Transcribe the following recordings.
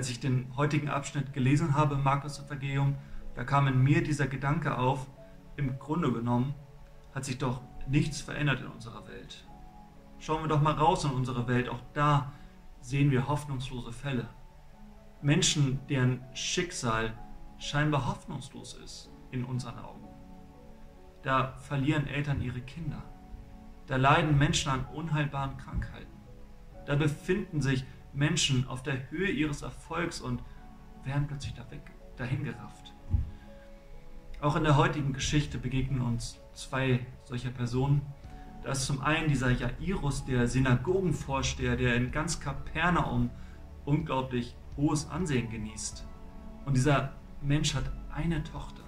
Als ich den heutigen Abschnitt gelesen habe im Markus-Evangelium, da kam in mir dieser Gedanke auf, im Grunde genommen hat sich doch nichts verändert in unserer Welt. Schauen wir doch mal raus in unsere Welt, auch da sehen wir hoffnungslose Fälle. Menschen, deren Schicksal scheinbar hoffnungslos ist in unseren Augen. Da verlieren Eltern ihre Kinder. Da leiden Menschen an unheilbaren Krankheiten. Da befinden sich Menschen auf der Höhe ihres Erfolgs und werden plötzlich da weg, dahin gerafft. Auch in der heutigen Geschichte begegnen uns zwei solcher Personen. Da ist zum einen dieser Jairus, der Synagogenvorsteher, der in ganz Kapernaum unglaublich hohes Ansehen genießt. Und dieser Mensch hat eine Tochter,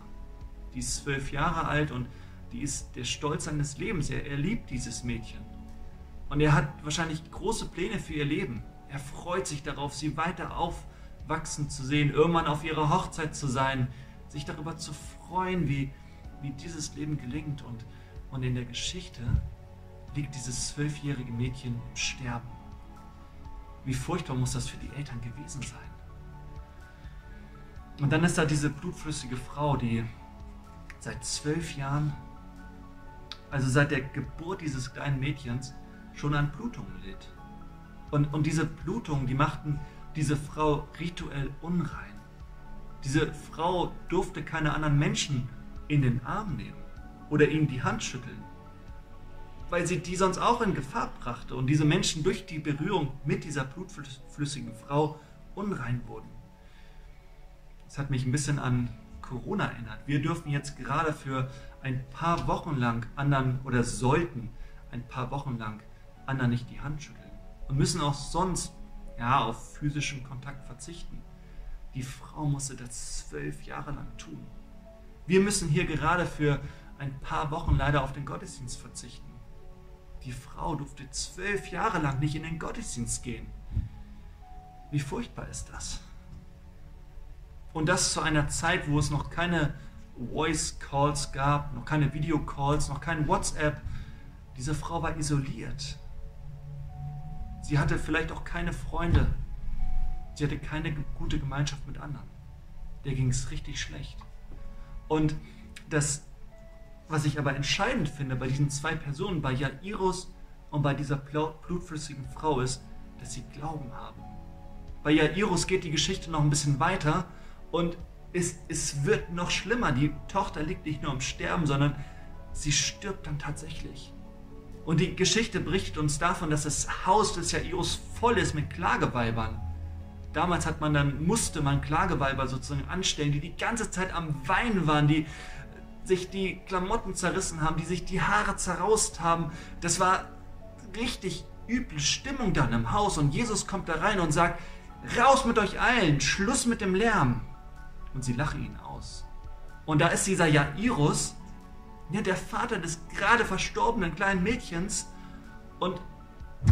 die ist zwölf Jahre alt und die ist der Stolz seines Lebens. Er, er liebt dieses Mädchen. Und er hat wahrscheinlich große Pläne für ihr Leben. Er freut sich darauf, sie weiter aufwachsen zu sehen, irgendwann auf ihrer Hochzeit zu sein, sich darüber zu freuen, wie, wie dieses Leben gelingt. Und, und in der Geschichte liegt dieses zwölfjährige Mädchen im Sterben. Wie furchtbar muss das für die Eltern gewesen sein? Und dann ist da diese blutflüssige Frau, die seit zwölf Jahren, also seit der Geburt dieses kleinen Mädchens, schon an Blutungen litt. Und, und diese Blutungen, die machten diese Frau rituell unrein. Diese Frau durfte keine anderen Menschen in den Arm nehmen oder ihnen die Hand schütteln, weil sie die sonst auch in Gefahr brachte und diese Menschen durch die Berührung mit dieser blutflüssigen Frau unrein wurden. Das hat mich ein bisschen an Corona erinnert. Wir dürfen jetzt gerade für ein paar Wochen lang anderen oder sollten ein paar Wochen lang anderen nicht die Hand schütteln und müssen auch sonst ja, auf physischen Kontakt verzichten. Die Frau musste das zwölf Jahre lang tun. Wir müssen hier gerade für ein paar Wochen leider auf den Gottesdienst verzichten. Die Frau durfte zwölf Jahre lang nicht in den Gottesdienst gehen. Wie furchtbar ist das? Und das zu einer Zeit, wo es noch keine Voice Calls gab, noch keine Video Calls, noch kein WhatsApp. Diese Frau war isoliert. Sie hatte vielleicht auch keine Freunde. Sie hatte keine gute Gemeinschaft mit anderen. Der ging es richtig schlecht. Und das, was ich aber entscheidend finde bei diesen zwei Personen, bei Jairus und bei dieser blutflüssigen Frau, ist, dass sie Glauben haben. Bei Jairus geht die Geschichte noch ein bisschen weiter und es, es wird noch schlimmer. Die Tochter liegt nicht nur im Sterben, sondern sie stirbt dann tatsächlich. Und die Geschichte berichtet uns davon, dass das Haus des Jairus voll ist mit Klageweibern. Damals hat man dann, musste man Klageweiber sozusagen anstellen, die die ganze Zeit am Weinen waren, die sich die Klamotten zerrissen haben, die sich die Haare zerraust haben. Das war richtig üble Stimmung dann im Haus. Und Jesus kommt da rein und sagt, raus mit euch allen, Schluss mit dem Lärm. Und sie lachen ihn aus. Und da ist dieser Jairus, ja, der Vater des gerade verstorbenen kleinen Mädchens und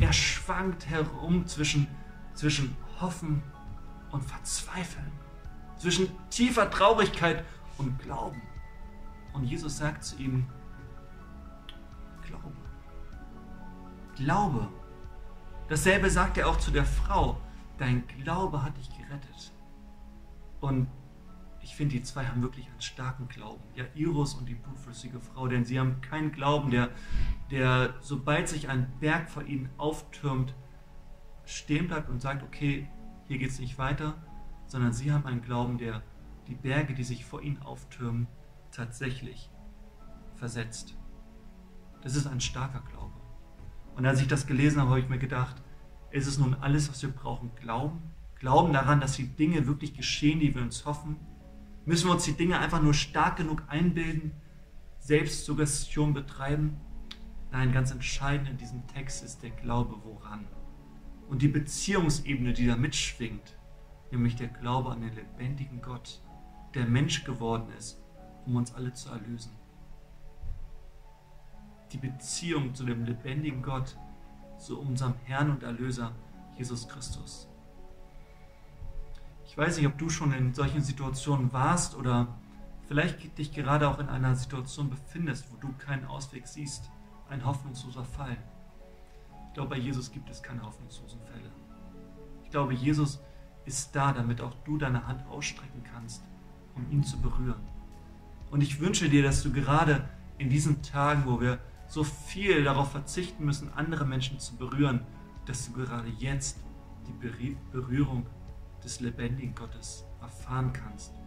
er schwankt herum zwischen, zwischen Hoffen und Verzweifeln, zwischen tiefer Traurigkeit und Glauben. Und Jesus sagt zu ihm, Glaube. Glaube. Dasselbe sagt er auch zu der Frau, dein Glaube hat dich gerettet. Und ich finde, die zwei haben wirklich einen starken Glauben. Ja, Iris und die blutflüssige Frau, denn sie haben keinen Glauben, der, der sobald sich ein Berg vor ihnen auftürmt, stehen bleibt und sagt, okay, hier geht es nicht weiter, sondern sie haben einen Glauben, der die Berge, die sich vor ihnen auftürmen, tatsächlich versetzt. Das ist ein starker Glaube. Und als ich das gelesen habe, habe ich mir gedacht, ist es nun alles, was wir brauchen? Glauben? Glauben daran, dass die Dinge wirklich geschehen, die wir uns hoffen? Müssen wir uns die Dinge einfach nur stark genug einbilden, Selbstsuggestion betreiben? Nein, ganz entscheidend in diesem Text ist der Glaube woran. Und die Beziehungsebene, die da mitschwingt, nämlich der Glaube an den lebendigen Gott, der Mensch geworden ist, um uns alle zu erlösen. Die Beziehung zu dem lebendigen Gott, zu unserem Herrn und Erlöser, Jesus Christus. Ich weiß nicht, ob du schon in solchen Situationen warst oder vielleicht dich gerade auch in einer Situation befindest, wo du keinen Ausweg siehst. Ein hoffnungsloser Fall. Ich glaube, bei Jesus gibt es keine hoffnungslosen Fälle. Ich glaube, Jesus ist da, damit auch du deine Hand ausstrecken kannst, um ihn zu berühren. Und ich wünsche dir, dass du gerade in diesen Tagen, wo wir so viel darauf verzichten müssen, andere Menschen zu berühren, dass du gerade jetzt die Berührung des lebendigen Gottes erfahren kannst